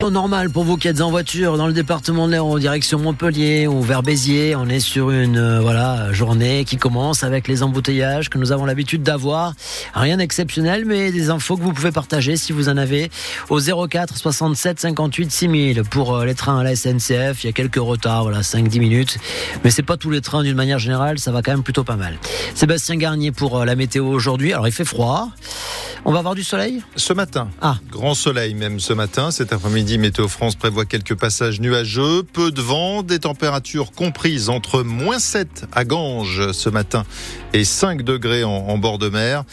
Normal pour vous qui êtes en voiture dans le département de l'Air en direction Montpellier ou vers Béziers. On est sur une euh, voilà journée qui commence avec les embouteillages que nous avons l'habitude d'avoir. Rien d'exceptionnel, mais des infos que vous pouvez partager si vous en avez au 04 67 58 6000 pour euh, les trains à la SNCF. Il y a quelques retards, voilà 5-10 minutes, mais c'est pas tous les trains d'une manière générale. Ça va quand même plutôt pas mal. Sébastien Garnier pour euh, la météo aujourd'hui. Alors il fait froid. On va avoir du soleil? Ce matin. Ah. Grand soleil même ce matin. Cet après-midi, Météo France prévoit quelques passages nuageux, peu de vent, des températures comprises entre moins 7 à Ganges ce matin et 5 degrés en, bord de mer.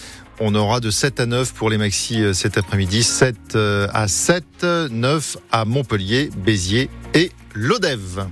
On aura de 7 à 9 pour les maxis euh, cet après-midi, 7 euh, à 7, 9 à Montpellier, Béziers et Lodève.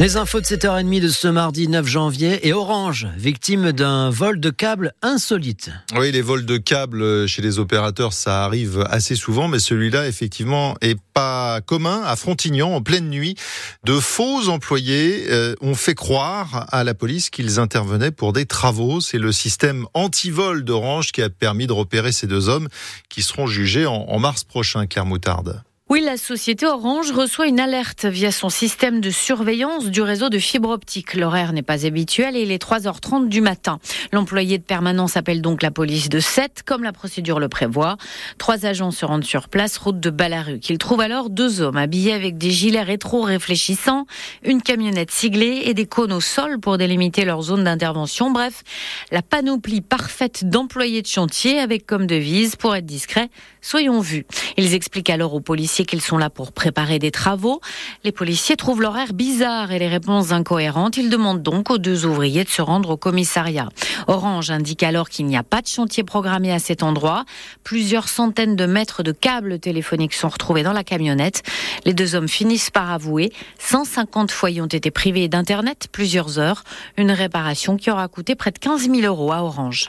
Les infos de 7h30 de ce mardi 9 janvier et Orange, victime d'un vol de câbles insolite. Oui, les vols de câbles chez les opérateurs, ça arrive assez souvent, mais celui-là, effectivement, est pas commun. À Frontignan, en pleine nuit, de faux employés euh, ont fait croire à la police qu'ils intervenaient pour des travaux. C'est le système anti-vol d'Orange qui a permis de repérer ces deux hommes qui seront jugés en, en mars prochain, Claire Moutarde. Oui, la société Orange reçoit une alerte via son système de surveillance du réseau de fibre optique. L'horaire n'est pas habituel et il est 3h30 du matin. L'employé de permanence appelle donc la police de 7, comme la procédure le prévoit. Trois agents se rendent sur place, route de Balaruc. Ils trouvent alors deux hommes habillés avec des gilets rétro-réfléchissants, une camionnette siglée et des cônes au sol pour délimiter leur zone d'intervention. Bref, la panoplie parfaite d'employés de chantier avec comme devise, pour être discret, soyons vus. Ils expliquent alors aux policiers qu'ils sont là pour préparer des travaux. Les policiers trouvent l'horaire bizarre et les réponses incohérentes. Ils demandent donc aux deux ouvriers de se rendre au commissariat. Orange indique alors qu'il n'y a pas de chantier programmé à cet endroit. Plusieurs centaines de mètres de câbles téléphoniques sont retrouvés dans la camionnette. Les deux hommes finissent par avouer. 150 foyers ont été privés d'Internet plusieurs heures. Une réparation qui aura coûté près de 15 000 euros à Orange.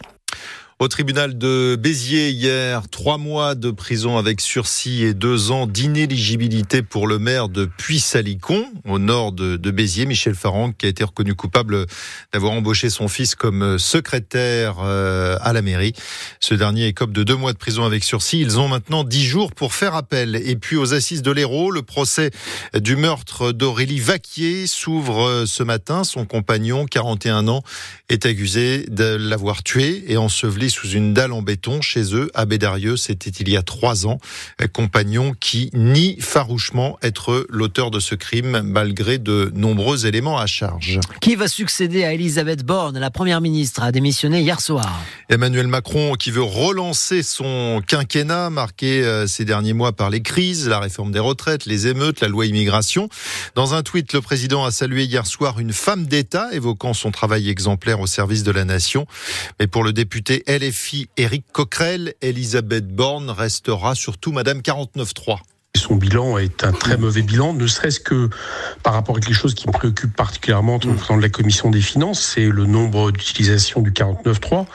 Au tribunal de Béziers hier, trois mois de prison avec sursis et deux ans d'inéligibilité pour le maire de Puy-Salicon, au nord de, de, Béziers, Michel Farang, qui a été reconnu coupable d'avoir embauché son fils comme secrétaire euh, à la mairie. Ce dernier écope de deux mois de prison avec sursis. Ils ont maintenant dix jours pour faire appel. Et puis aux assises de l'Hérault, le procès du meurtre d'Aurélie Vaquier s'ouvre ce matin. Son compagnon, 41 ans, est accusé de l'avoir tué et enseveli sous une dalle en béton chez eux à Bédarieux. C'était il y a trois ans. Compagnon qui nie farouchement être l'auteur de ce crime malgré de nombreux éléments à charge. Qui va succéder à Elisabeth Borne La première ministre a démissionné hier soir? Emmanuel Macron qui veut relancer son quinquennat marqué euh, ces derniers mois par les crises, la réforme des retraites, les émeutes, la loi immigration. Dans un tweet, le président a salué hier soir une femme d'État évoquant son travail exemplaire au service de la nation. Mais pour le député LFI Éric Coquerel, Elisabeth Borne restera surtout Madame 49.3. Son bilan est un très mauvais bilan, ne serait-ce que par rapport à quelque chose qui me préoccupe particulièrement en tant que de la commission des finances, c'est le nombre d'utilisations du 49.3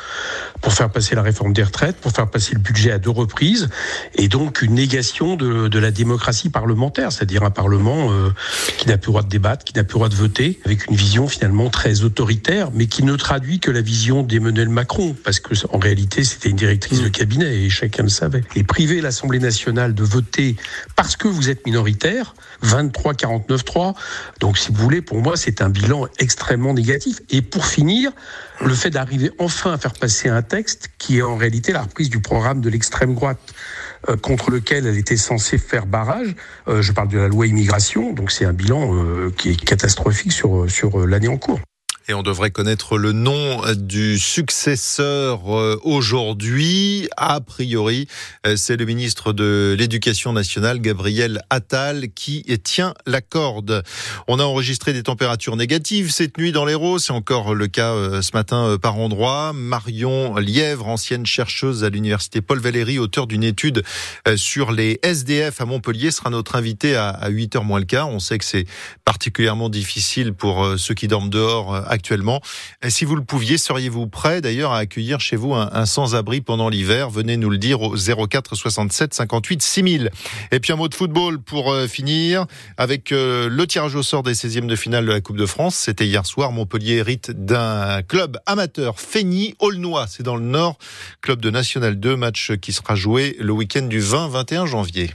pour faire passer la réforme des retraites, pour faire passer le budget à deux reprises, et donc une négation de, de la démocratie parlementaire, c'est-à-dire un parlement euh, qui n'a plus le droit de débattre, qui n'a plus le droit de voter, avec une vision finalement très autoritaire, mais qui ne traduit que la vision d'Emmanuel Macron, parce que en réalité c'était une directrice de cabinet et chacun le savait. Et priver l'Assemblée nationale de voter parce que vous êtes minoritaire, 23 49 3. Donc si vous voulez, pour moi, c'est un bilan extrêmement négatif. Et pour finir, le fait d'arriver enfin à faire passer un texte qui est en réalité la reprise du programme de l'extrême droite euh, contre lequel elle était censée faire barrage. Euh, je parle de la loi immigration, donc c'est un bilan euh, qui est catastrophique sur sur l'année en cours. Et on devrait connaître le nom du successeur aujourd'hui. A priori, c'est le ministre de l'Éducation nationale, Gabriel Attal, qui tient la corde. On a enregistré des températures négatives cette nuit dans l'Hérault. C'est encore le cas ce matin par endroit. Marion Lièvre, ancienne chercheuse à l'université Paul Valéry, auteur d'une étude sur les SDF à Montpellier, sera notre invité à 8h moins le quart. On sait que c'est particulièrement difficile pour ceux qui dorment dehors actuellement. Si vous le pouviez, seriez-vous prêt d'ailleurs à accueillir chez vous un, un sans-abri pendant l'hiver? Venez nous le dire au 04 67 58 6000. Et puis un mot de football pour euh, finir avec euh, le tirage au sort des 16e de finale de la Coupe de France. C'était hier soir. Montpellier hérite d'un club amateur, Feigny Aulnois. C'est dans le Nord, club de National 2, match qui sera joué le week-end du 20-21 janvier.